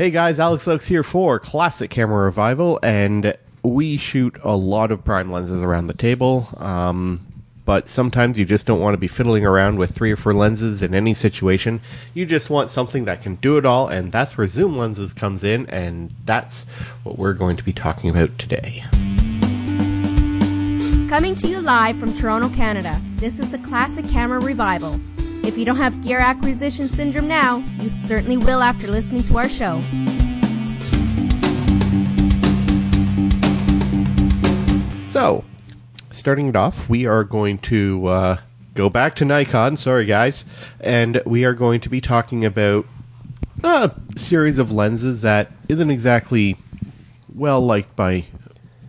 Hey guys, Alex Oaks here for Classic Camera Revival, and we shoot a lot of prime lenses around the table. Um, but sometimes you just don't want to be fiddling around with three or four lenses in any situation. You just want something that can do it all, and that's where zoom lenses comes in, and that's what we're going to be talking about today. Coming to you live from Toronto, Canada, this is the Classic Camera Revival. If you don't have gear acquisition syndrome now, you certainly will after listening to our show. So, starting it off, we are going to uh, go back to Nikon. Sorry, guys, and we are going to be talking about a series of lenses that isn't exactly well liked by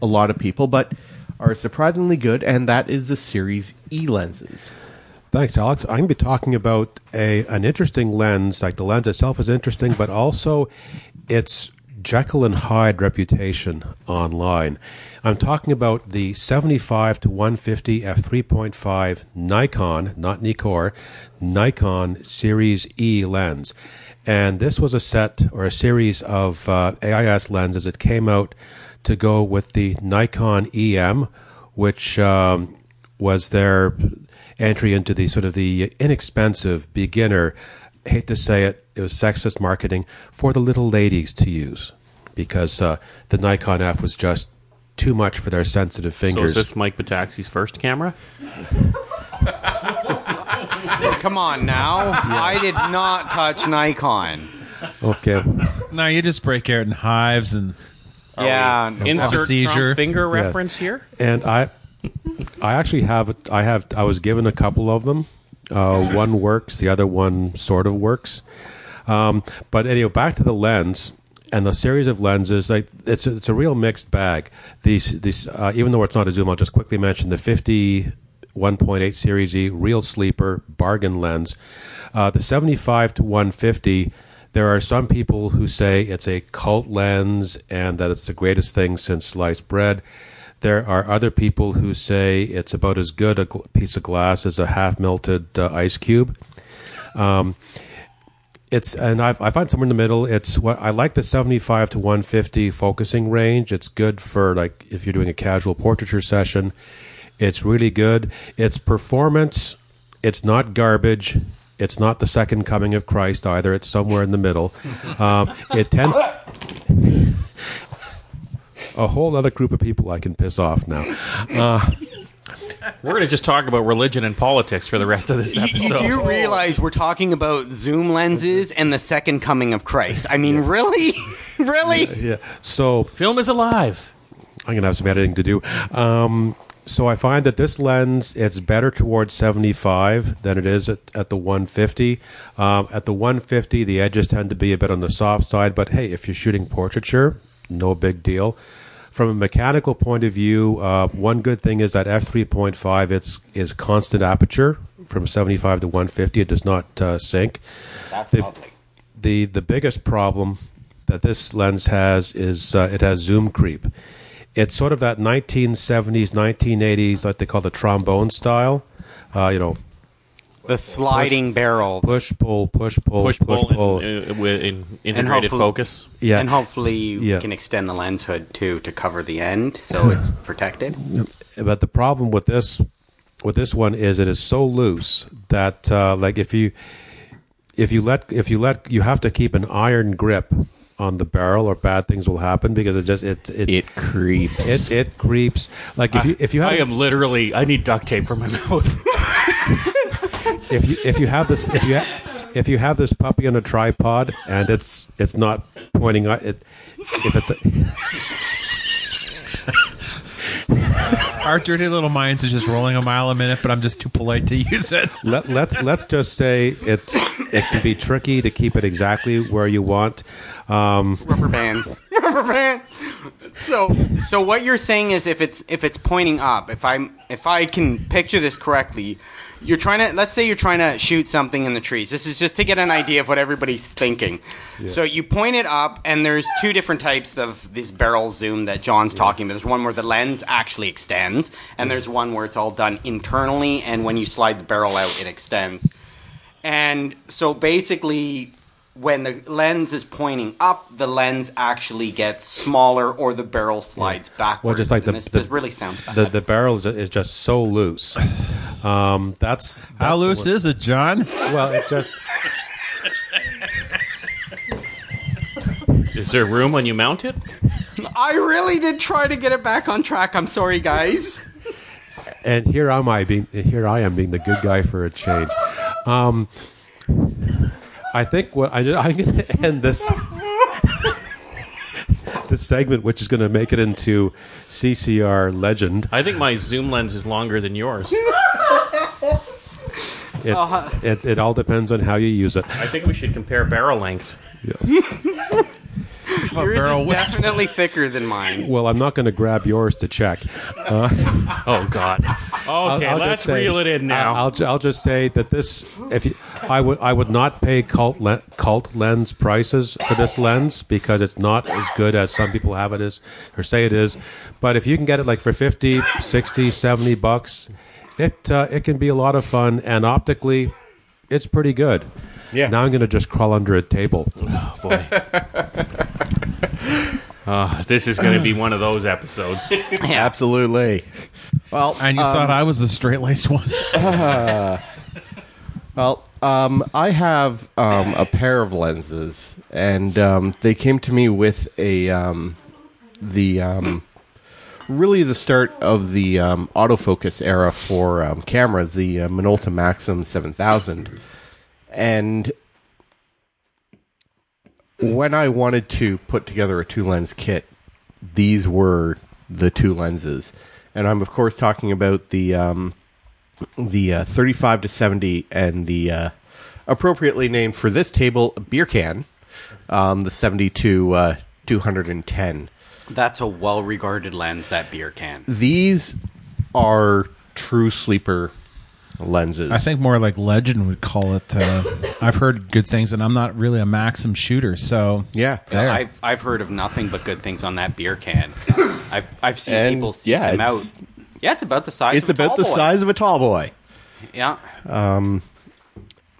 a lot of people, but are surprisingly good, and that is the Series E lenses. Thanks, Alex. I'm going to be talking about a an interesting lens. Like the lens itself is interesting, but also its Jekyll and Hyde reputation online. I'm talking about the 75 to 150 f3.5 Nikon, not Nikkor, Nikon Series E lens. And this was a set or a series of uh, AIS lenses that came out to go with the Nikon EM, which um, was their entry into the sort of the inexpensive beginner. Hate to say it, it was sexist marketing for the little ladies to use because uh, the Nikon F was just too much for their sensitive So fingers. is this Mike Bataxi's first camera? Come on now. I did not touch Nikon. okay, No, you just break out in hives and Yeah. Insert seizure. Trump finger Yes. reference here. and I, I actually have I have I was given a couple of them. Uh, one works, the other one sort of works. Um, but anyway, back to the lens and the series of lenses. Like it's a, it's a real mixed bag. These these uh, even though it's not a zoom, I'll just quickly mention the fifty. 1.8 series E real sleeper bargain lens uh, the 75 to 150 there are some people who say it's a cult lens and that it's the greatest thing since sliced bread there are other people who say it's about as good a gl- piece of glass as a half melted uh, ice cube Um, it's and I've, I find somewhere in the middle. It's what I like the seventy-five to one fifty focusing range. It's good for like if you're doing a casual portraiture session. It's really good. It's performance. It's not garbage. It's not the second coming of Christ either. It's somewhere in the middle. Um, it tends a whole other group of people I can piss off now. We're going to just talk about religion and politics for the rest of this You, episode. you do realize we're talking about zoom lenses and the second coming of Christ. I mean, really? really? Yeah. So Film is alive. I'm gonna have some editing to do. Um, so I find that this lens it's better towards 75 than it is at, at the 150. Um, at the 150, the edges tend to be a bit on the soft side, but hey, if you're shooting portraiture, no big deal. From a mechanical point of view, uh, one good thing is that f3.5 it's is constant aperture from 75 to 150. It does not uh, sync. That's The- lovely. the the biggest problem that this lens has is uh, it has zoom creep. It's sort of that 1970s, 1980s, like they call the trombone style. Uh, you know, The sliding barrel. push pull, push pull, Push, push, pull, pull. in, uh, in integrated focus. yeah, And hopefully you Yeah. can extend the lens hood too to cover the end so it's protected. but the problem with this with this one is it is so loose that uh, like if you if you let if you let you have to keep an iron grip on the barrel or bad things will happen because it just it it It creeps. it, it creeps like if you if you have I am literally. I need duct tape for my mouth. If you if you have this if you ha- if you have this puppy on a tripod and it's it's not pointing out it if it's a, our dirty little minds is just rolling a mile a minute, but I'm just too polite to use it. let let let's just say it's it can be tricky to keep it exactly where you want. Um, Rubber bands. Rubber band. So so what you're saying is if it's if it's pointing up, if I'm if I can picture this correctly, you're trying to let's say you're trying to shoot something in the trees. This is just to get an idea of what everybody's thinking. So you point it up and there's two different types of this barrel zoom that John's talking about. There's one where the lens actually extends and there's one where it's all done internally and when you slide the barrel out it extends. And so basically when the lens is pointing up, the lens actually gets smaller or the barrel slides backwards. Well, just like the, this, the really sounds bad. The, the barrel is, is just so loose. Um, that's, How loose is it, John? Well, it just Is there room when you mount it? I really did try to get it back on track. I'm sorry, guys. and here am I being here I am being the good guy for a change. Um, I think what I, I'm going to end this this segment, which is going to make it into CCR legend. I think my zoom lens is longer than yours. It's, uh-huh. it, it all depends on how you use it. I think we should compare barrel length. Yours barrel is width. definitely thicker than mine. Well, I'm not going to grab yours to check. Oh God. Okay, I'll- I'll let's say- reel it in now. I'll, I'll, I'll just say that this, if you, I would, I would not pay cult le- cult lens prices for this lens because it's not as good as some people have it is or say it is. But if you can get it like for 50, 60, 70 bucks, it uh, it can be a lot of fun and optically, it's pretty good. Yeah. Now I'm going to just crawl under a table. Oh, boy. Uh, this is going to be one of those episodes. Absolutely. Well, And you um, thought I was the straight laced one. Well, um, I have um, a pair of lenses, and um, they came to me with a um, the um, really the start of the um, autofocus era for um, cameras, the uh, Minolta Maxxum Seven Thousand, and when I wanted to put together a two lens kit, these were the two lenses, and I'm of course talking about the um, the uh, 35 to 70 and the uh, appropriately named for this table beer can um, the 70 to uh, 210 That's a well-regarded lens. That beer can. these are true sleeper lenses I think more like legend would call it. Uh, I've heard good things, and I'm not really a Maxxum shooter, so yeah There. I've I've heard of nothing but good things on that beer can. I've I've seen And, people see yeah, them out. it's- Yeah, it's about the size. it's of a about the tall boy. size of a tall boy Yeah, Um,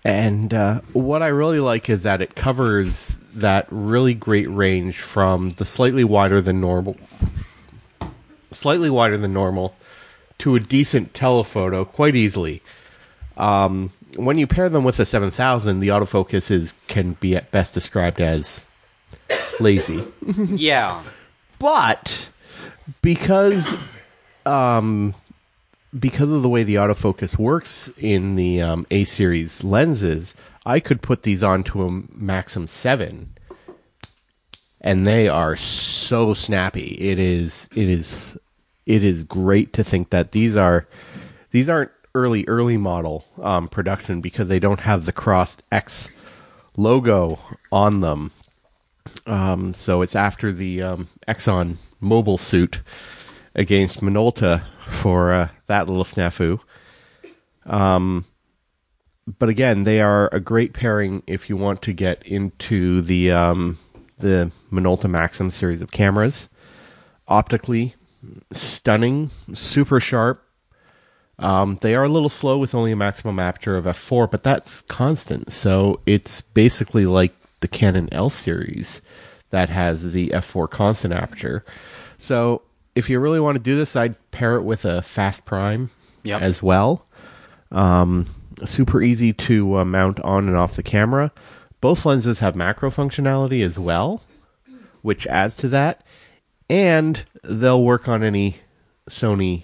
and uh, what I really like is that it covers that really great range from the slightly wider than normal, slightly wider than normal, to a decent telephoto quite easily. Um, when you pair them with a seven thousand, the autofocus is can be at best described as lazy yeah. but because um because of the way the autofocus works in the um, A series lenses, I could put these onto a Maxxum Seven, and they are so snappy. It is it is it is great to think that these are these aren't early early model um, production because they don't have the crossed X logo on them. Um, so it's after the um, Exxon Mobil suit against Minolta for uh, that little snafu. Um, but again, they are a great pairing if you want to get into the um, the Minolta Maxxum series of cameras. Optically, stunning, super sharp. Um, they are a little slow with only a maximum aperture of f4, but that's constant. So it's basically like the Canon L series that has the f4 constant aperture. So if you really want to do this, I'd pair it with a fast prime Yep. as well. Um, super easy to uh, mount on and off the camera. Both lenses have macro functionality as well, which adds to that. And they'll work on any Sony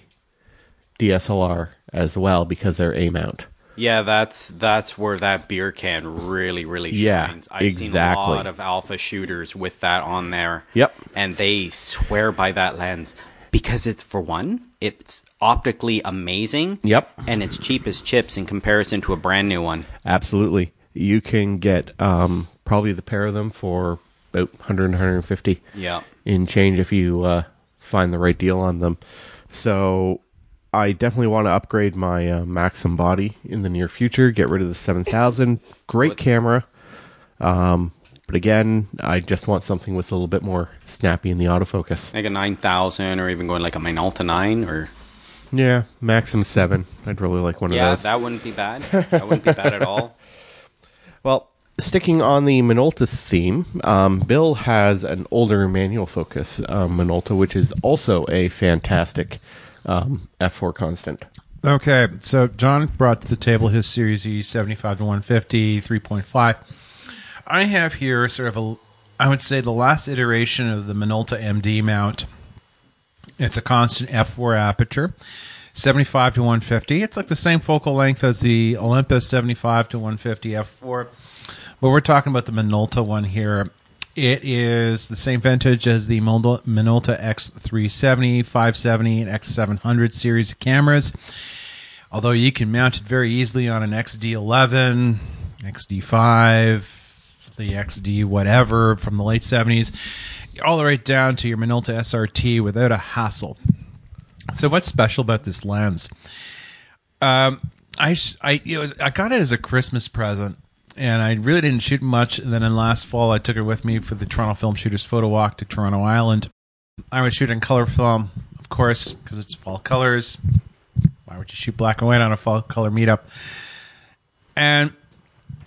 DSLR as well because they're A mount. Yeah, that's that's where that beer can really, really Yeah, shines. I've seen a lot of alpha shooters with that on there. Yep. And they swear by that lens because it's for one, it's optically amazing. Yep. And it's cheap as chips in comparison to a brand new one. Absolutely. You can get um, probably the pair of them for about 100 150 Yeah. in change if you uh, find the right deal on them. So I definitely want to upgrade my uh, Maxxum body in the near future. Get rid of the 7000. Great camera. Um, but again, I just want something with a little bit more snappy in the autofocus. Like a 9000 or even going like a Minolta 9 or Yeah, Maxxum 7. I'd really like one Yeah, of those. Yeah, that wouldn't be bad. That wouldn't be bad at all. Well, sticking on the Minolta theme, um, Bill has an older manual focus um, Minolta, which is also a fantastic um, F4 constant. Okay, so John brought to the table his Series E 75 to 150 3.5. I have here sort of a, I would say the last iteration of the Minolta MD mount. It's a constant f4 aperture, 75 to 150. It's like the same focal length as the Olympus 75 to 150 f4, but we're talking about the Minolta one here. It is the same vintage as the Minolta Minolta X370, 570, and X700 series of cameras. Although you can mount it very easily on an XD11, XD5, the XD whatever from the late 70s, all the way down to your Minolta SRT without a hassle. So what's special about this lens? Um, I I you know, I got it as a Christmas present, and I really didn't shoot much. And then in last fall, I took it with me for the Toronto Film Shooters Photo Walk to Toronto Island. I was shooting color film, of course, because it's fall colors. Why would you shoot black and white on a fall color meetup? And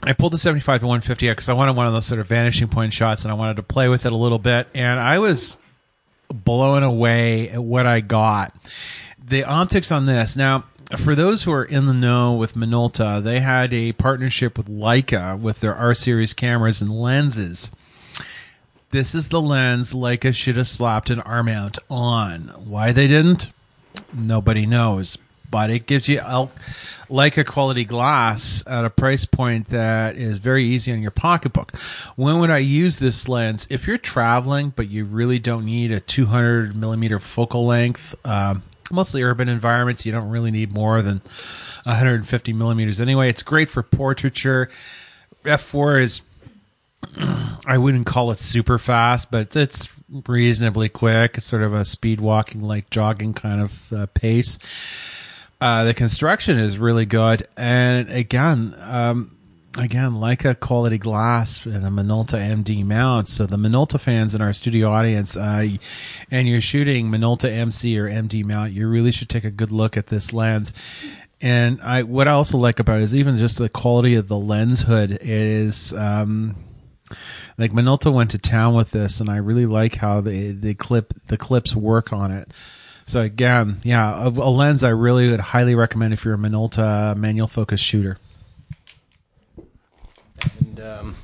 I pulled the 75 to 150 because I wanted one of those sort of vanishing point shots, and I wanted to play with it a little bit. And I was blown away at what I got. The optics on this. Now, for those who are in the know with Minolta, they had a partnership with Leica with their R series cameras and lenses. This is the lens Leica should have slapped an R mount on. Why they didn't? Nobody knows. But it gives you Leica quality glass at a price point that is very easy on your pocketbook. When would I use this lens? If you're traveling, but you really don't need a 200 millimeter focal length, um, mostly urban environments, you don't really need more than 150 millimeters anyway. It's great for portraiture. F4 is I wouldn't call it super fast, but it's reasonably quick. It's sort of a speed walking, like jogging kind of uh, pace. Uh, the construction is really good, and again, um, again, Leica quality glass and a Minolta MD mount. So the Minolta fans in our studio audience, uh, and you're shooting Minolta MC or MD mount, you really should take a good look at this lens. And I, what I also like about it is even just the quality of the lens hood is. Um, like Minolta went to town with this, and I really like how the the clip the clips work on it. So again, yeah, a, a lens I really would highly recommend if you're a Minolta manual focus shooter. And um,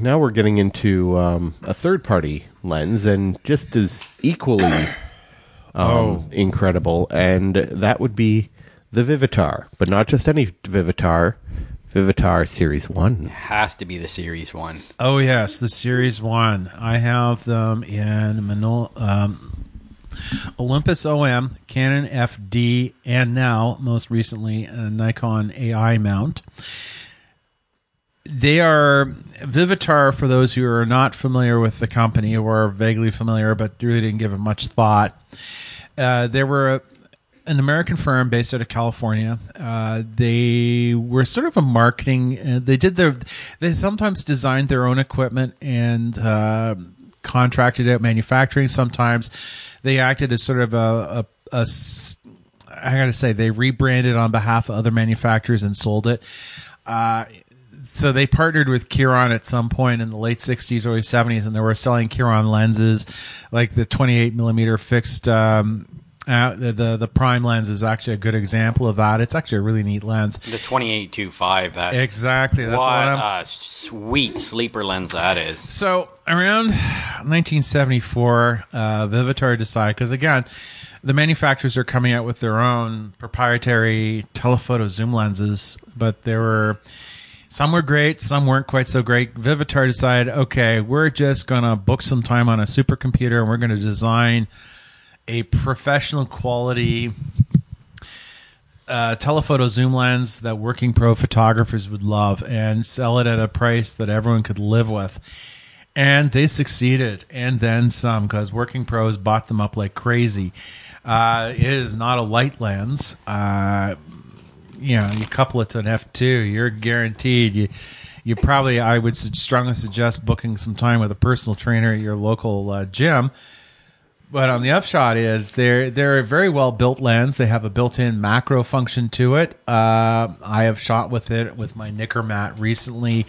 now we're getting into um, a third party lens, and just as equally um, incredible, and that would be the Vivitar, but not just any Vivitar, Vivitar Series 1. Has to be the series one. Oh yes, the Series One. I have them in Minol, um, Olympus OM, Canon FD, and now most recently a Nikon AI mount. They are Vivitar for those who are not familiar with the company or are vaguely familiar but really didn't give it much thought. Uh, they were a, an American firm based out of California. Uh, they were sort of a marketing. Uh, they did their. They sometimes designed their own equipment and uh, contracted out manufacturing. Sometimes they acted as sort of a, a, a I gotta say they rebranded on behalf of other manufacturers and sold it. Uh, so they partnered with Kiron at some point in the late 60s, early 70s, and they were selling Kiron lenses, like the 28 millimeter fixed. Um, uh, the, the the prime lens is actually a good example of that. It's actually a really neat lens. The 2825. That's Exactly, that's what the one I'm- a sweet sleeper lens that is. So around 1974, uh, Vivitar decided because again, the manufacturers are coming out with their own proprietary telephoto zoom lenses, but there were some were great, some weren't quite so great. Vivitar decided, okay, we're just gonna book some time on a supercomputer and we're gonna design a professional quality uh, telephoto zoom lens that working pro photographers would love and sell it at a price that everyone could live with. And they succeeded, and then some, because working pros bought them up like crazy. Uh, it is not a light lens. Uh, you know, you couple it to an f2, you're guaranteed. You, you probably, I would strongly suggest booking some time with a personal trainer at your local uh, gym but on the upshot is they're they're a very well built lens. They have a built-in macro function to it. Uh, I have shot with it with my Nikkormat recently,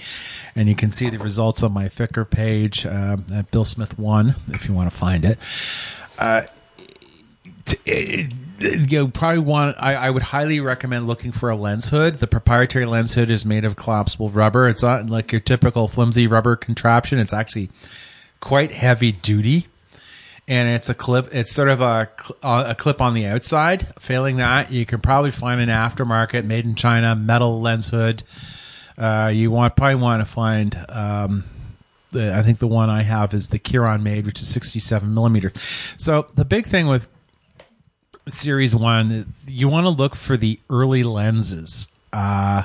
and you can see the results on my Flickr page uh, at Bill Smith One if you want to find it. Uh, t- you probably want. I, I would highly recommend looking for a lens hood. The proprietary lens hood is made of collapsible rubber. It's not like your typical flimsy rubber contraption. It's actually quite heavy duty and it's a clip. It's sort of a a clip on the outside. Failing that, you can probably find an aftermarket made in China metal lens hood. Uh, you want probably want to find. Um, I think the one I have is the Kiron made, which is 67 millimeter. So the big thing with Series One, you want to look for the early lenses. Uh,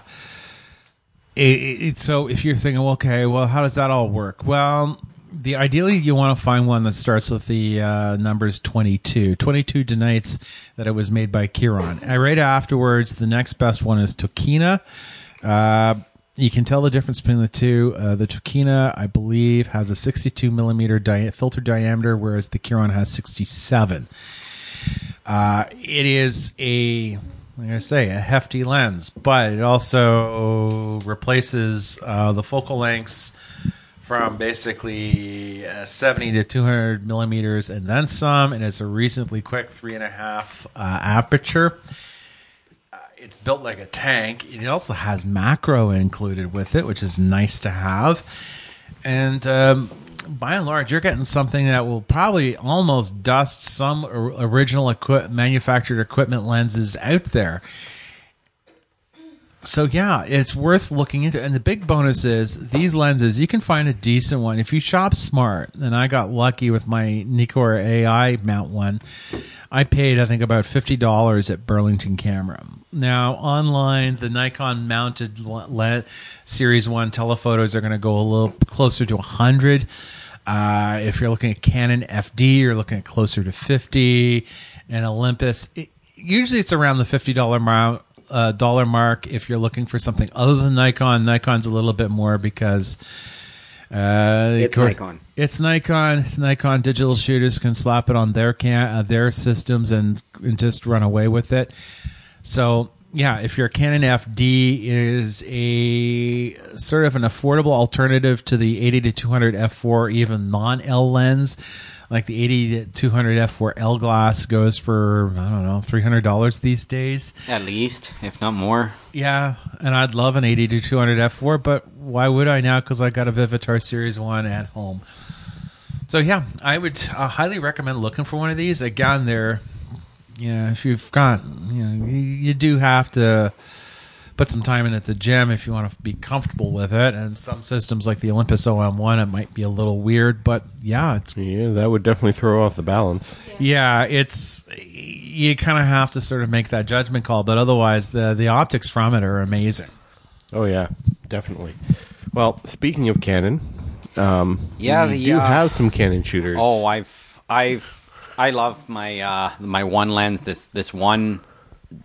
it, it, so if you're thinking, okay, well, how does that all work? Well, the ideally you want to find one that starts with the uh, numbers 22 22 denites that it was made by Kiron. Uh, right afterwards, the next best one is Tokina. Uh, you can tell the difference between the two. Uh, the Tokina, I believe, has a 62 millimeter di- filter diameter, whereas the Kiron has 67. Uh, it is a, going to say, a hefty lens, but it also replaces uh, the focal lengths from basically uh, 70 to 200 millimeters and then some, and it's a reasonably quick three and a half uh, aperture. Uh, it's built like a tank. It also has macro included with it, which is nice to have. And um, by and large, you're getting something that will probably almost dust some original equi- manufactured equipment lenses out there. So yeah, it's worth looking into. And the big bonus is these lenses. You can find a decent one if you shop smart. And I got lucky with my Nikkor AI mount one. I paid I think about fifty dollars at Burlington Camera. Now online, the Nikon mounted le- Series One telephotos are going to go a little closer to hundred. Uh, if you're looking at Canon FD, you're looking at closer to fifty. And Olympus, it, usually it's around the fifty dollar mark uh, dollar mark if you're looking for something other than Nikon. Nikon's a little bit more because uh, It's Nikon. It's Nikon. Nikon digital shooters can slap it on their can uh, their systems and, and just run away with it. So yeah, if your Canon FD is a sort of an affordable alternative to the 80 to 200 f4, even non L lens. Like the 80 to 200 f4 L glass goes for I don't know three hundred dollars these days. At least, if not more. Yeah, and I'd love an 80 to 200 f4, but why would I now? Because I got a Vivitar Series One at home. So yeah, I would uh, highly recommend looking for one of these. Again, they're you know if you've got you know you, you do have to put some time in at the gym if you want to be comfortable with it. And some systems like the Olympus OM1, it might be a little weird, but yeah, it's Yeah, that would definitely throw off the balance. yeah, it's you kind of have to sort of make that judgment call, but otherwise the the optics from it are amazing. Oh yeah, definitely. Well, speaking of Canon, um, Yeah, you the, do uh, have some Canon shooters. Oh, I've I've I love my uh, my one lens. This this one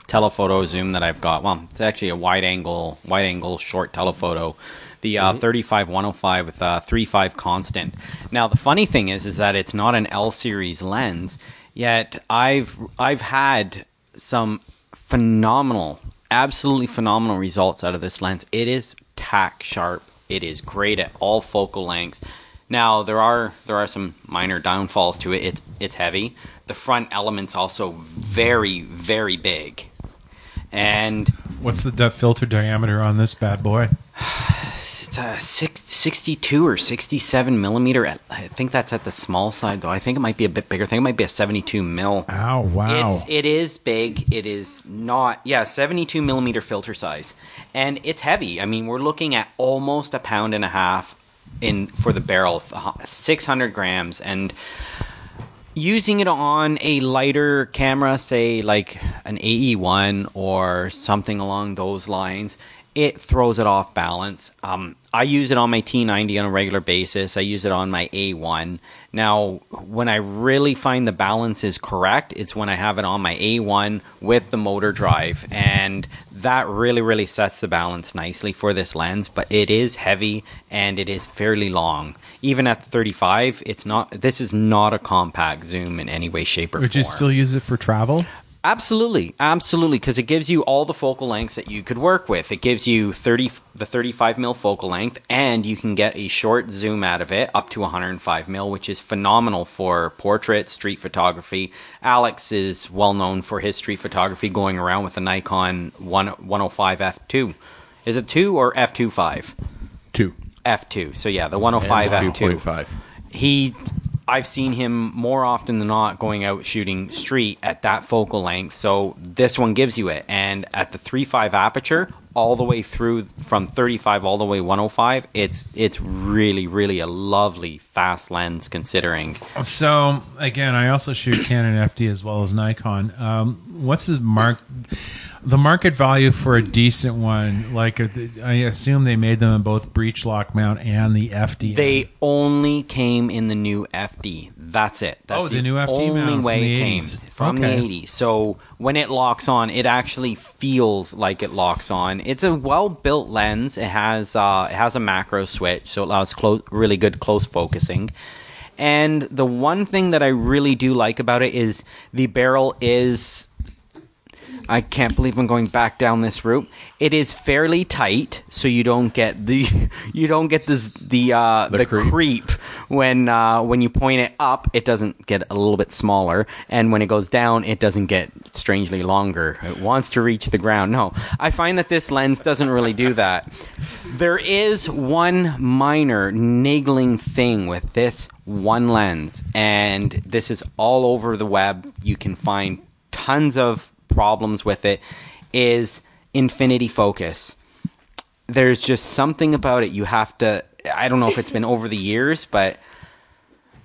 telephoto zoom that I've got. Well, it's actually a wide angle wide angle short telephoto. The uh, 35 105 with uh, 35 constant. Now the funny thing is, is that it's not an L series lens. Yet I've I've had some phenomenal, absolutely phenomenal results out of this lens. It is tack sharp. It is great at all focal lengths. Now there are there are some minor downfalls to it. It's it's heavy. The front element's also very very big, and What's the depth filter diameter on this bad boy? it's a six, 62 or 67 millimeter. I think that's at the small side though. I think it might be a bit bigger. I think it might be a 72 mil. Ow, wow. It's it is big. It is not yeah, seventy two millimeter filter size, and it's heavy. I mean, we're looking at almost a pound and a half in for the barrel, uh, six hundred grams, and using it on a lighter camera, say like an AE one or something along those lines, it throws it off balance. Um, I use it on my T90 on a regular basis. I use it on my A1. Now, when I really find the balance is correct, it's when I have it on my A1 with the motor drive. And that really, really sets the balance nicely for this lens. But it is heavy and it is fairly long. Even at 35, it's not, this is not a compact zoom in any way, shape, or Would form. you still use it for travel? Absolutely, absolutely, because it gives you all the focal lengths that you could work with. It gives you thirty the thirty five mil focal length, and you can get a short zoom out of it up to one hundred and five mil, which is phenomenal for portrait, street photography. Alex is well known for his street photography, going around with a Nikon one one hundred five f two. Is it two or f two five? Two. F two. So yeah, the one hundred five f two 2.5. he I've seen him more often than not going out shooting street at that focal length. So this one gives you it. And at the 3.5 aperture, all the way through from 35 all the way 105, it's it's really really a lovely fast lens considering. So again, I also shoot Canon FD as well as Nikon. Um, what's the mark? The market value for a decent one, like uh, I assume they made them in both breech lock mount and the FD. They only came in the new FD. That's it. That's Oh, the new FD only mount from way the it came from Okay. the 80s. So when it locks on, it actually feels like it locks on. It's a well-built lens. It has uh, it has a macro switch, so it allows close, really good close And the one thing that I really do like about it is the barrel is I can't believe I'm going back down this route. It is fairly tight, so you don't get the you don't get this the uh, the, creep. creep. when uh, when you point it up. It doesn't get a little bit smaller, and when it goes down, it doesn't get strangely longer. It wants to reach the ground. No, I find that this lens doesn't really do that. There is one minor niggling thing with this one lens, and this is all over the web. You can find tons of problems with it. Is infinity focus. There's just something about it you have to. I don't know if it's been over the years, but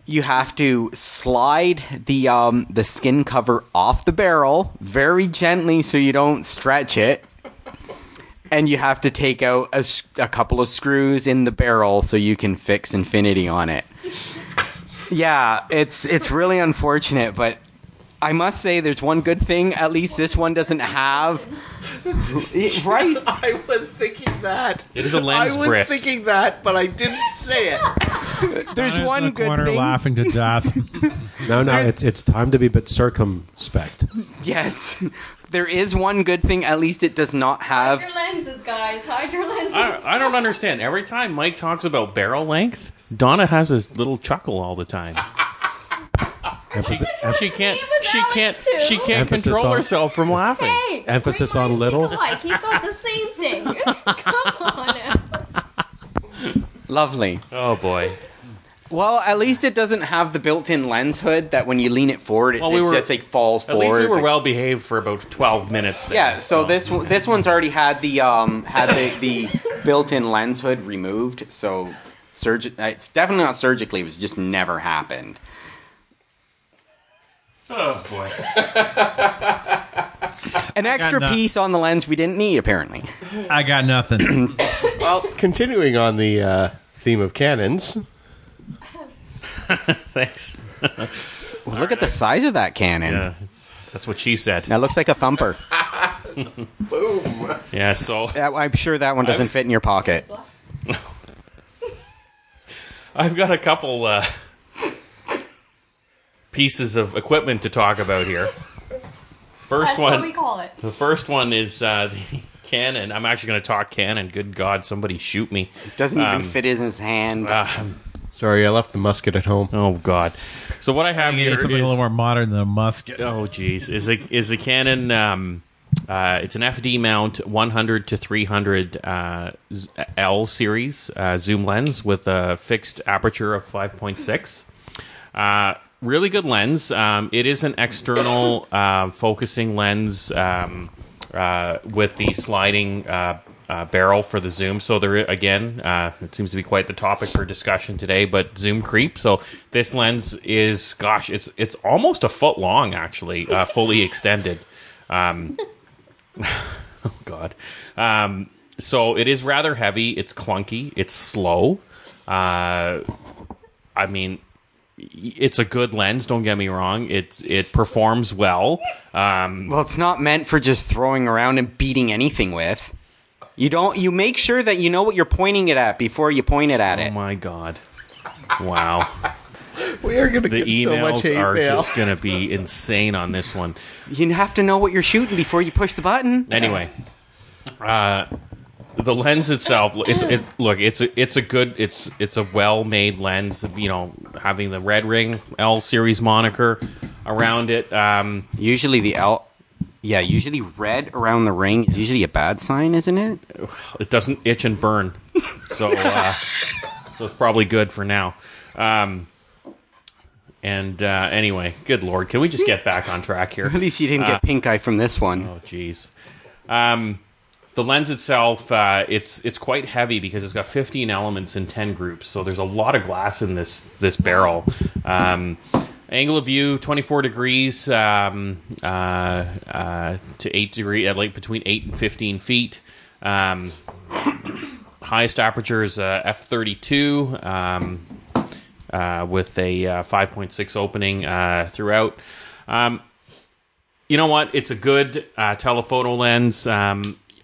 you have to slide the um, the skin cover off the barrel very gently so you don't stretch it and you have to take out a couple of screws in the barrel so you can fix infinity on it. Yeah, it's it's really unfortunate, but I must say there's one good thing. At least this one doesn't have. right? I was thinking that. It is a lens I was bris. thinking that, but I didn't say it. There's Donna's in one the good corner thing. laughing to death. No, no, it's it's time to be a bit circumspect. Yes, there is one good thing. At least it does not have. Hide your lenses, guys. Hide your lenses. I, I don't understand. Every time Mike talks about barrel length, Donna has this little chuckle all the time. Emphasis, She can't. She can't. too. She can't Emphasis control on- herself from laughing. Hey, Emphasis on little. think alike. He's got the same thing. Come on now. Lovely. Oh boy. Well, at least it doesn't have the built-in lens hood that when you lean it forward, it, Well, we it were- just like falls At forward. least we were Like- well behaved for about twelve minutes. There. Yeah, so this one- this one's already had the um had the, the built-in lens hood removed. So surgi- uh, it's definitely not surgically. It was just never happened. Oh boy. An extra no- piece on the lens we didn't need apparently. I got nothing. Well, continuing on the uh, theme of cannons, Thanks. Well, look at the size of that cannon. Yeah, that's what she said. That looks like a thumper. boom. Yeah. So That- I'm sure that one doesn't fit in your pocket. I've got a couple uh, pieces of equipment to talk about here. First That's one. what we call it. The first one is uh, the Canon. I'm actually going to talk Canon. Good God, somebody shoot me. It Doesn't even Um, fit in his hand. Uh, Sorry, I left the musket at home. oh God. So what I have You here need something a little more modern than a musket. Oh geez, is a is a Canon. Um, uh, it's an FD mount, 100 to 300 uh, z- L series uh, zoom lens with a fixed aperture of 5.6. Really good lens. Um, it is an external uh, focusing lens um, uh, with the sliding uh, uh, barrel for the zoom. So there, again, uh, it seems to be quite the topic for discussion today. But zoom creep. So this lens is, gosh, it's it's almost a foot long actually, uh, fully extended. Um, oh God. Um, so it is rather heavy. It's clunky. It's slow. Uh, I mean, it's a good lens. Don't get me wrong. It's it performs well. Um, Well, it's not meant for just throwing around and beating anything with. You don't. You make sure that you know what you're pointing it at before you point it at oh it. Oh my god! Wow, We are going to the get so much emails hate are mail. just going to be insane on this one. You have to know what you're shooting before you push the button. Anyway, uh, the lens itself, it's it, look, it's a, it's a good, it's it's a well made lens. You know, having the red ring L series moniker around it. Um, Usually the L. Yeah, usually red around the ring is usually a bad sign, isn't it? it doesn't itch and burn, so uh, so it's probably good for now. Um, and uh, anyway, good lord, can we just get back on track here? At least you didn't get pink eye from this one. Oh, jeez. Um, the lens itself, uh, it's it's quite heavy because it's got 15 elements in 10 groups. So there's a lot of glass in this this barrel. Um, angle of view 24 degrees um, uh, uh, to 8 degree, uh, like between 8 and 15 feet. Um, highest aperture is uh, f32 um, uh, with a uh, 5.6 opening throughout. Um, you know what? It's a good telephoto lens.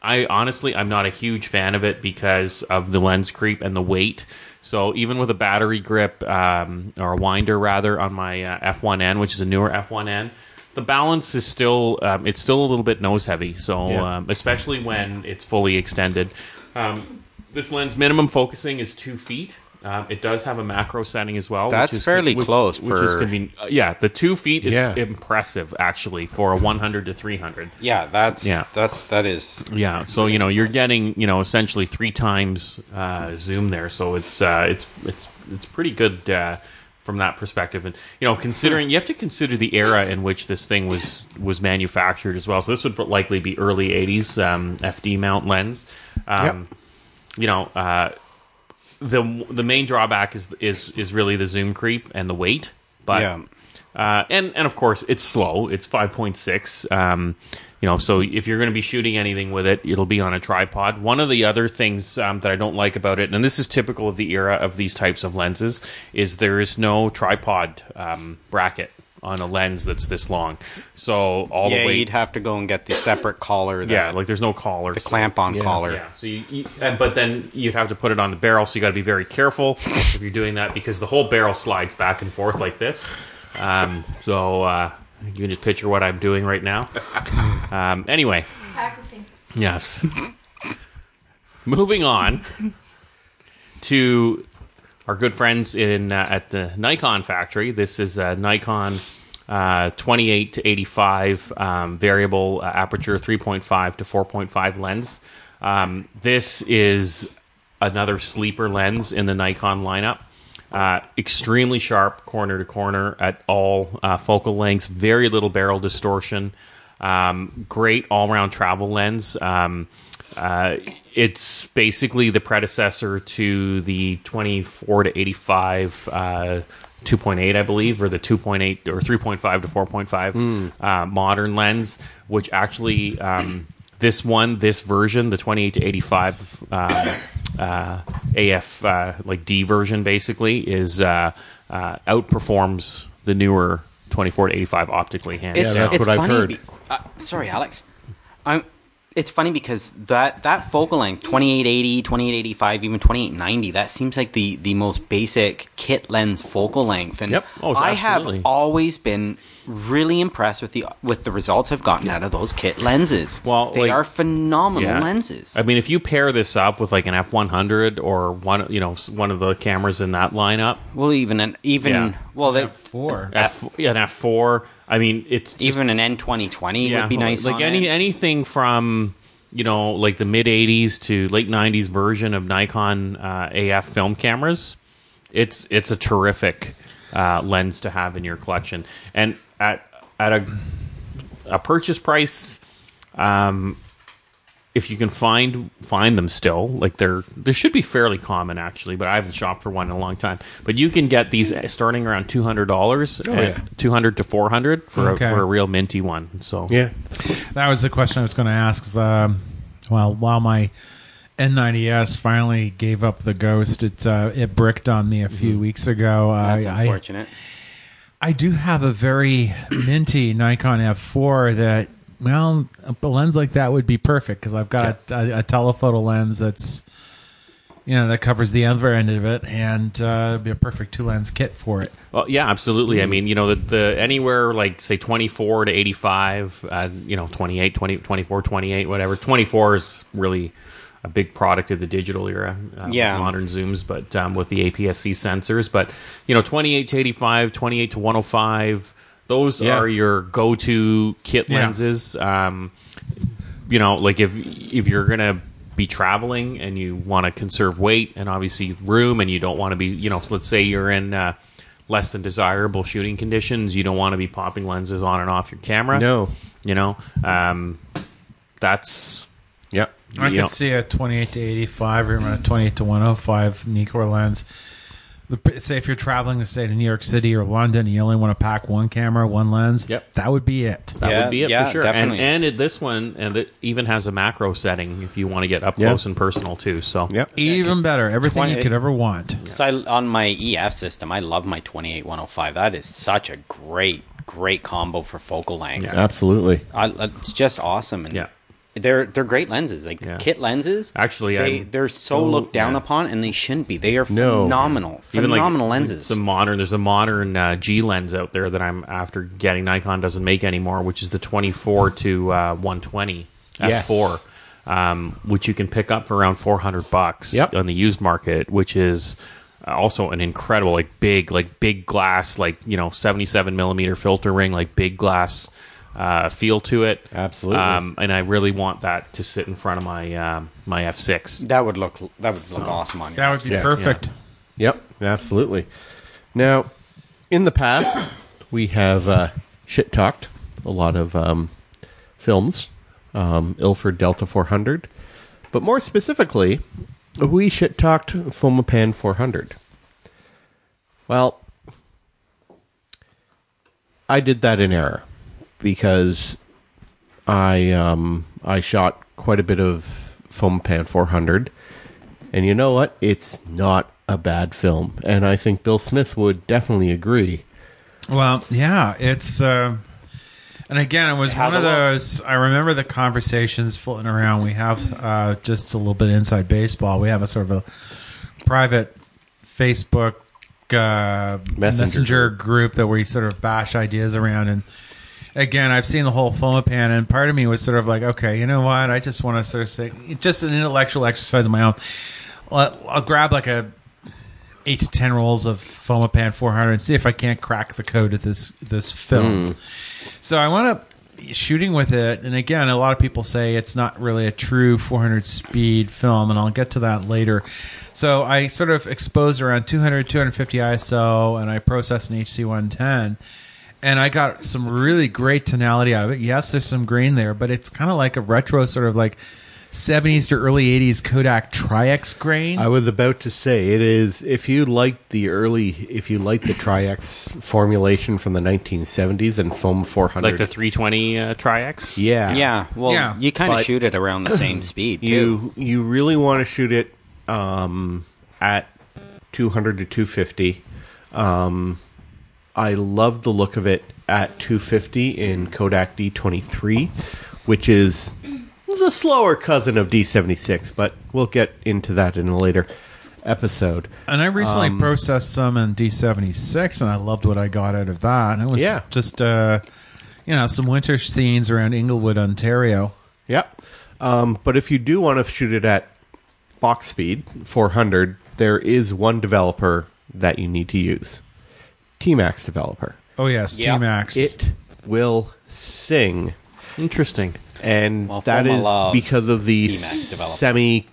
I honestly, I'm not a huge fan of it because of the lens creep and the weight. So even with a battery grip um, or a winder rather on my uh, f1n, which is a newer f1n, the balance is still um, it's still a little bit nose heavy. So Yeah. um, especially when it's fully extended. Um, this lens minimum focusing is two feet. Um, it does have a macro setting as well. That's which is, fairly which- close Which is for- convenient. Uh, yeah, the two feet is Yeah. impressive actually for a 100 to 300. Yeah, that's Yeah. that's that is. Yeah, so you know you're getting you know essentially three times uh, zoom there, so it's uh, it's it's it's pretty good uh, from that perspective. And you know, considering you have to consider the era in which this thing was was manufactured as well. So this would likely be early '80s um, FD mount lens. Um, You know, uh, the the main drawback is is is really the zoom creep and the weight, but. Yeah. Uh, and and of course it's slow. It's five point six. Um, you know, so if you're going to be shooting anything with it, it'll be on a tripod. One of the other things um, that I don't like about it, and this is typical of the era of these types of lenses, is there is no tripod um, bracket on a lens that's this long. So all yeah, the weight, you'd have to go and get the separate collar. That, yeah, like there's no collar, the so- clamp-on collar. yeah, so you, you and, but then you'd have to put it on the barrel, so you got to be very careful if you're doing that because the whole barrel slides back and forth like this. Um, so uh, you can just picture what I'm doing right now. Um, anyway, Practicing. yes. Moving on to our good friends in uh, at the Nikon factory. This is a Nikon uh, 28 to 85 um, variable uh, aperture 3.5 to 4.5 lens. Um, this is another sleeper lens in the Nikon lineup. Uh, extremely sharp corner to corner at all uh, focal lengths, very little barrel distortion. Um, great all round travel lens. Um, uh, it's basically the predecessor to the 24 to 85 uh, 2.8, I believe, or the 2.8 or 3.5 to 4.5 uh, modern lens, which actually um, this one, this version, the 28 to 85 um, uh, AF uh, like D version, basically is uh, uh, outperforms the newer 24 to 85 optically hands. It's, that's it's what I've funny heard. be- uh, sorry, Alex. I'm. It's funny because that that focal length 2880, 2885, even 2890, that seems like the the most basic kit lens focal length. And Yep. Oh, I have always been really impressed with the with the results I've gotten out of those kit lenses. Well, they like- are phenomenal Yeah. lenses. I mean, if you pair this up with like an F one hundred or one, you know, one of the cameras in that lineup, well, even an even Yeah. well, they, Four. F, yeah, an F four. I mean, it's just, even an N twenty twenty yeah, would be nice. Like on any it. anything from you know like the mid '80s to late '90s version of Nikon uh, AF film cameras. It's it's a terrific uh, lens to have in your collection, and at at a a purchase price. Um, if you can find find them still, like they're they should be fairly common actually, but I haven't shopped for one in a long time. But you can get these starting around two hundred dollars, yeah. two hundred to four hundred for Okay. a, for a real minty one. So Yeah. That was the question I was going to ask. 'cause, Um, well, while my N90s finally gave up the ghost. It uh, it bricked on me a few weeks ago. That's I, I unfortunate. I do have a very minty Nikon F4 that well, a lens like that would be perfect because I've got a, a, telephoto lens that's you know that covers the other end of it, and uh, it'd be a perfect two lens kit for it. Well, yeah, absolutely. I mean, you know, the, the anywhere like say 24 to 85, uh, you know, 28, 20, 24, 28, whatever. 24 is really a big product of the digital era. Uh, Yeah. modern zooms, but um, with the APS-C sensors. But you know, 28 to 85, 28 to 105. Those Yeah. are your go-to kit Yeah. lenses. Um, you know, like if if you're gonna be traveling and you want to conserve weight and obviously room, and you don't want to be, you know, let's say you're in uh, less than desirable shooting conditions, you don't want to be popping lenses on and off your camera. No. you know, um, that's Yep. I You could see a 28 to 85 or even a 28 to 105 Nikkor lens. Say if you're traveling to say to New York City or London, and you only want to pack one camera, one lens. Yep. that would be it. that Yeah, would be it yeah, for sure. definitely. And and it, this one and it even has a macro setting if you want to get up Yeah. close and personal too. So Yep. Even 'cause better, everything 20 you could ever want. So I, on my EF system, I love my 28 105. That is such a great, great combo for focal lengths. Absolutely. I, it's just awesome, and Yeah. They're they're great lenses. Like Yeah. kit lenses, Actually, they I'm- they're so Oh, looked down yeah. upon, and they shouldn't be. They are No. phenomenal, phenomenal like lenses. The modern, there's a modern uh, G lens out there that I'm after getting. Nikon doesn't make anymore, which is the 24 to uh, 120 Yes. f4, um, which you can pick up for around 400 bucks Yep. on the used market, which is also an incredible, like big, like big glass, like you know, 77 millimeter filter ring, like big glass uh, feel to it. Absolutely. um, and I really want that to sit in front of my um, my F6. that would look that would look awesome on you. That would be Yes. perfect. Yep, absolutely. Now, in the past, we have uh, shit talked a lot of um, films, um, Ilford Delta 400, but more specifically, we shit talked Fomapan 400. Well, I did that in error because I um, I shot quite a bit of Fomapan 400. And you know what? It's not a bad film. And I think Bill Smith would definitely agree. Well, yeah, it's. Uh, and again, it was has one of those. I remember the conversations floating around. We have uh, just a little bit inside baseball. We have a sort of a private Facebook uh, Messenger messenger, group that we sort of bash ideas around. And again, I've seen the whole Fomapan, and part of me was sort of like, okay, you know what? I just want to sort of say, just an intellectual exercise of my own. I'll, I'll grab like a eight to ten rolls of Fomapan 400 and see if I can't crack the code of this this film. Hmm. So I wound up shooting with it, and again, a lot of people say it's not really a true 400 speed film, and I'll get to that later. So I sort of exposed around 200, 250 ISO, and I processed an HC 110. And I got some really great tonality out of it. Yes, there's some grain there, but it's kind of like a retro, sort of like 70s to early 80s Kodak Tri-X grain. I was about to say it is if you like the early if you like the Tri-X formulation from the 1970s and Foma 400 Like the 320 uh, Tri-X. yeah Yeah, well, Yeah, you kind of shoot it around the same speed. too. you you really want to shoot it um, at 200 to 250 um, I love the look of it at 250 in Kodak D23 which is the slower cousin of D76 but we'll get into that in a later episode And I recently Um, processed some in D76, and I loved what I got out of that. And it was Yeah. just, uh, you know, some winter scenes around Inglewood, Ontario. Yep. Um, but if you do want to shoot it at box speed, 400, there is one developer that you need to use. T-Max developer. Oh yes, Yeah. T-Max. It will sing, Interesting. and Well, that Foma is loves because of the T-Max developer. semi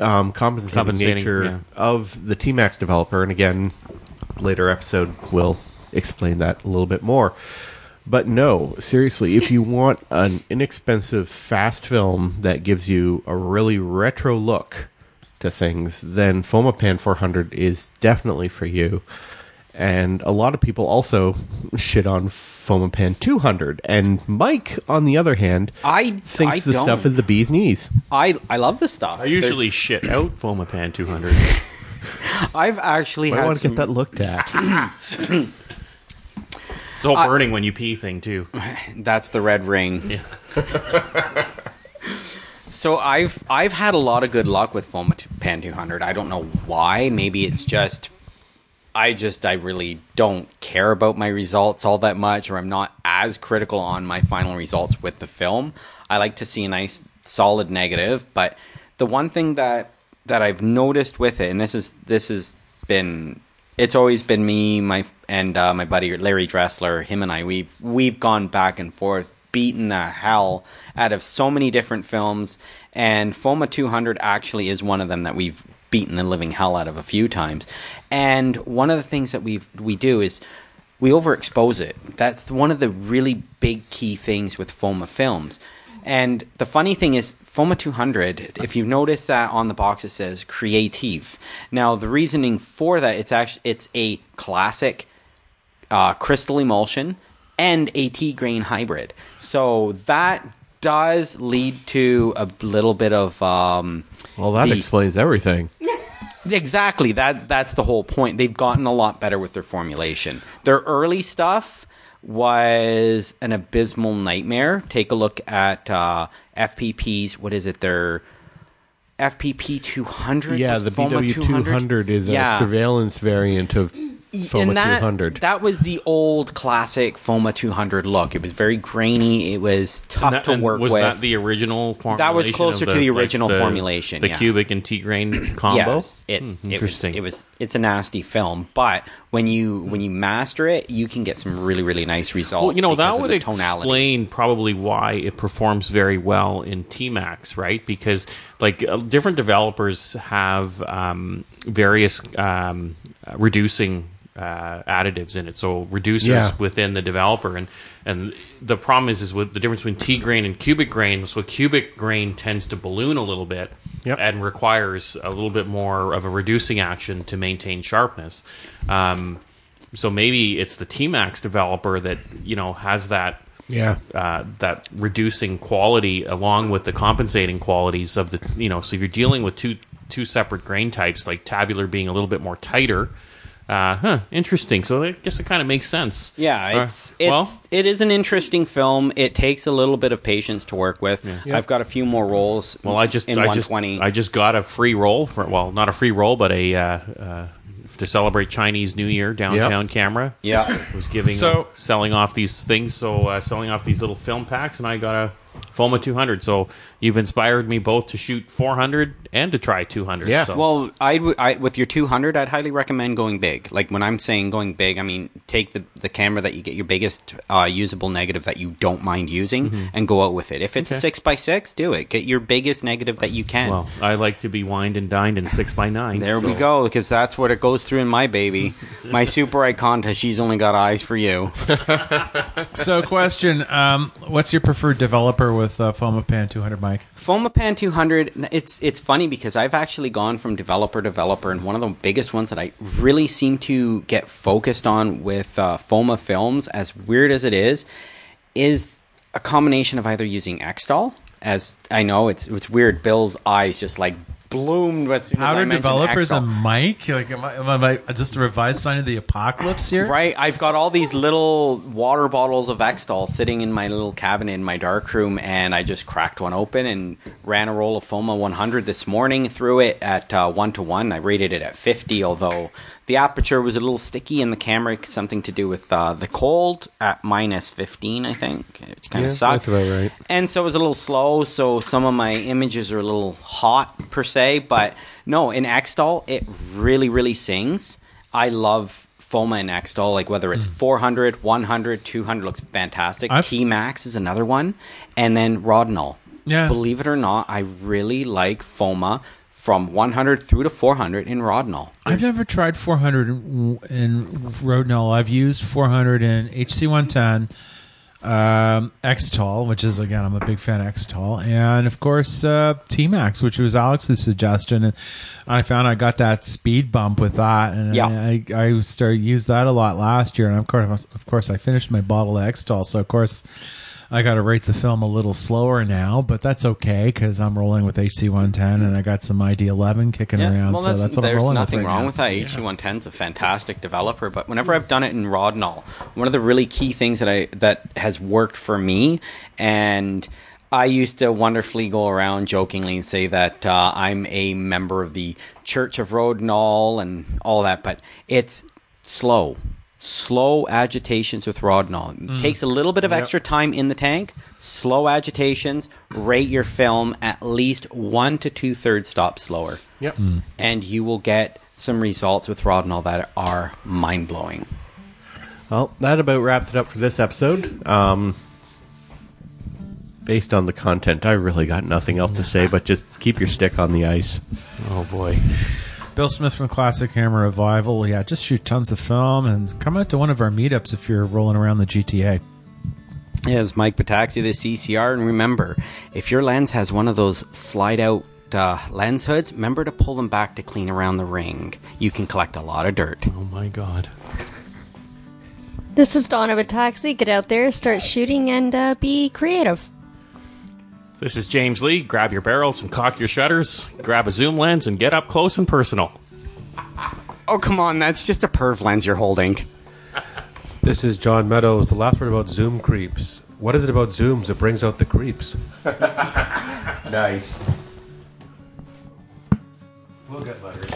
um, compensating, Compensating, nature yeah. of the T-Max developer. And again, later episode will explain that a little bit more. But no, seriously, if you want an inexpensive, fast film that gives you a really retro look to things, then Fomapan 400 is definitely for you. And a lot of people also shit on Fomapan 200. And Mike, on the other hand, I thinks I the don't. stuff is the bee's knees. I I love the stuff. I usually shit out Fomapan 200. I've actually I had want to some, get that looked at. It's all burning when you pee thing too. That's the red ring. Yeah. So I've I've had a lot of good luck with Foma Pan 200. I don't know why. Maybe it's just I just I really don't care about my results all that much, or I'm not as critical on my final results with the film. I like to see a nice solid negative, but the one thing that that I've noticed with it, and this is this has been it's always been me, my and uh, my buddy Larry Dressler, him and I. We've we've gone back and forth, beaten the hell out of so many different films, and Foma 200 actually is one of them that we've beaten the living hell out of a few times. And one of the things that we we do is we overexpose it. That's one of the really big key things with Foma films. And the funny thing is, Foma 200, if you notice that on the box it says creative. Now, the reasoning for that, it's actually it's a classic uh, crystal emulsion and a T grain hybrid. So that does lead to a little bit of um, Well, that the- explains everything. Exactly. That that's the whole point. They've gotten a lot better with their formulation. Their early stuff was an abysmal nightmare. Take a look at uh, FPPs. What is it? Their FPP 200. Yeah, the Foma BW200 is Yeah. a surveillance variant of Foma and that, 200. That was the old classic Foma 200 look. It was very grainy. It was tough that- to work was with. Was that the original formulation? That was closer of to the like, original formulation, The yeah. cubic and T grain combo. Yes, it, Hmm, it was interesting. it was it's a nasty film, but when you when you master it, you can get some really really nice results. Well, you know that would explain probably why it performs very well in T-Max, right? Because like uh, different developers have um, various um, reducing uh, additives in it, so reducers Yeah. within the developer, and and the problem is is with the difference between T grain and cubic grain. So cubic grain tends to balloon a little bit. Yep. And requires a little bit more of a reducing action to maintain sharpness. Um, so maybe it's the T-Max developer that you know has that yeah. uh, that reducing quality along with the compensating qualities of the you know so if you're dealing with two two separate grain types like tabular being a little bit more tighter uh, huh interesting so I guess it kind of makes sense Yeah, Uh, it's it's well it is an interesting film. It takes a little bit of patience to work with. yeah I've got a few more rolls. well I just in I just I just got a free roll for well not a free roll but a uh, uh, to celebrate Chinese New Year downtown camera yeah. was giving So- selling off these things so uh, selling off these little film packs and i got a foma 200 so you've inspired me both to shoot 400 and to try 200 Yeah. so. Well, I'd, I with your 200, I'd highly recommend going big. Like when I'm saying going big, I mean take the the camera that you get your biggest uh, usable negative that you don't mind using and go out with it. If it's a Mm-hmm. Six by six, do it. Get your biggest negative that you can. well i like to be wined and dined in 6 by 9 There we go, because that's what it goes through in my baby. My super icon, she's only got eyes for you. So, question: um, What's your preferred developer with uh, Fomapan 200, Mike? Fomapan 200, it's it's funny because I've actually gone from developer to developer, and one of the biggest ones that I really seem to get focused on with uh, Foma Films, as weird as it is, is a combination of either using Xtol, as I know it's it's weird. Bill's eyes just like bloomed as soon as I mentioned developers and Mike? Like, am I, am I just a revised sign of the apocalypse here? Right, I've got all these little water bottles of Xtol sitting in my little cabinet in my dark room, and I just cracked one open and ran a roll of Foma 100 this morning. through it at uh, one to one. I rated it at 50, although the aperture was a little sticky, and the camera something to do with uh, the cold at minus 15. I think it kind Yeah, of sucked. that's about right. And so it was a little slow, so some of my images are a little hot per se, but no, in Xtol it really, really sings. I love Foma in Xtol, like whether it's 400, 100, 200 looks fantastic. T Max is another one, and then Rodinal. Yeah. Believe it or not, I really like Foma from 100 through to 400 in Rodinal. I've never tried 400 in, in Rodinal. I've used 400 in HC110. um, X-Tol, which is again I'm a big fan of X-Tol, and of course uh, T-Max, which was Alex's suggestion, and I found I got that speed bump with that, and Yeah. I, I started use that a lot last year, and of course, of course, I finished my bottle of X-Tol, so of course. I got to rate the film a little slower now, but that's okay because I'm rolling with HC110 and I got some ID11 kicking around, well, so that's, what I'm rolling nothing with right wrong now. with that. HC110 is a fantastic developer, but whenever I've done it in Rodinal, one of the really key things that I that has worked for me, and I used to wonderfully go around jokingly and say that uh, I'm a member of the Church of Rodinal and all that, but it's slow. Slow agitations with Rodinal. It takes a little bit of extra time in the tank. Slow agitations. Rate your film at least one to two thirds stop slower Yep. and you will get some results with Rodinal that are mind blowing. Well, that about wraps it up for this episode. Um, based on the content, I really got nothing else to say, but just keep your stick on the ice. Oh boy. Bill Smith from Classic Camera Revival. Yeah, just shoot tons of film and come out to one of our meetups if you're rolling around the GTA. Yes, Mike Bataxi, the CCR, and remember, if your lens has one of those slide out uh, lens hoods, remember to pull them back to clean around the ring. You can collect a lot of dirt. Oh my god. This is Dawn of a Taxi. Get out there, start shooting, and uh, be creative. This is James Lee. Grab your barrels and cock your shutters. Grab a zoom lens and get up close and personal. Oh, come on, that's just a perv lens you're holding. This is John Meadows. The last word about Zoom creeps. What is it about Zooms that brings out the creeps? Nice. We'll get letters.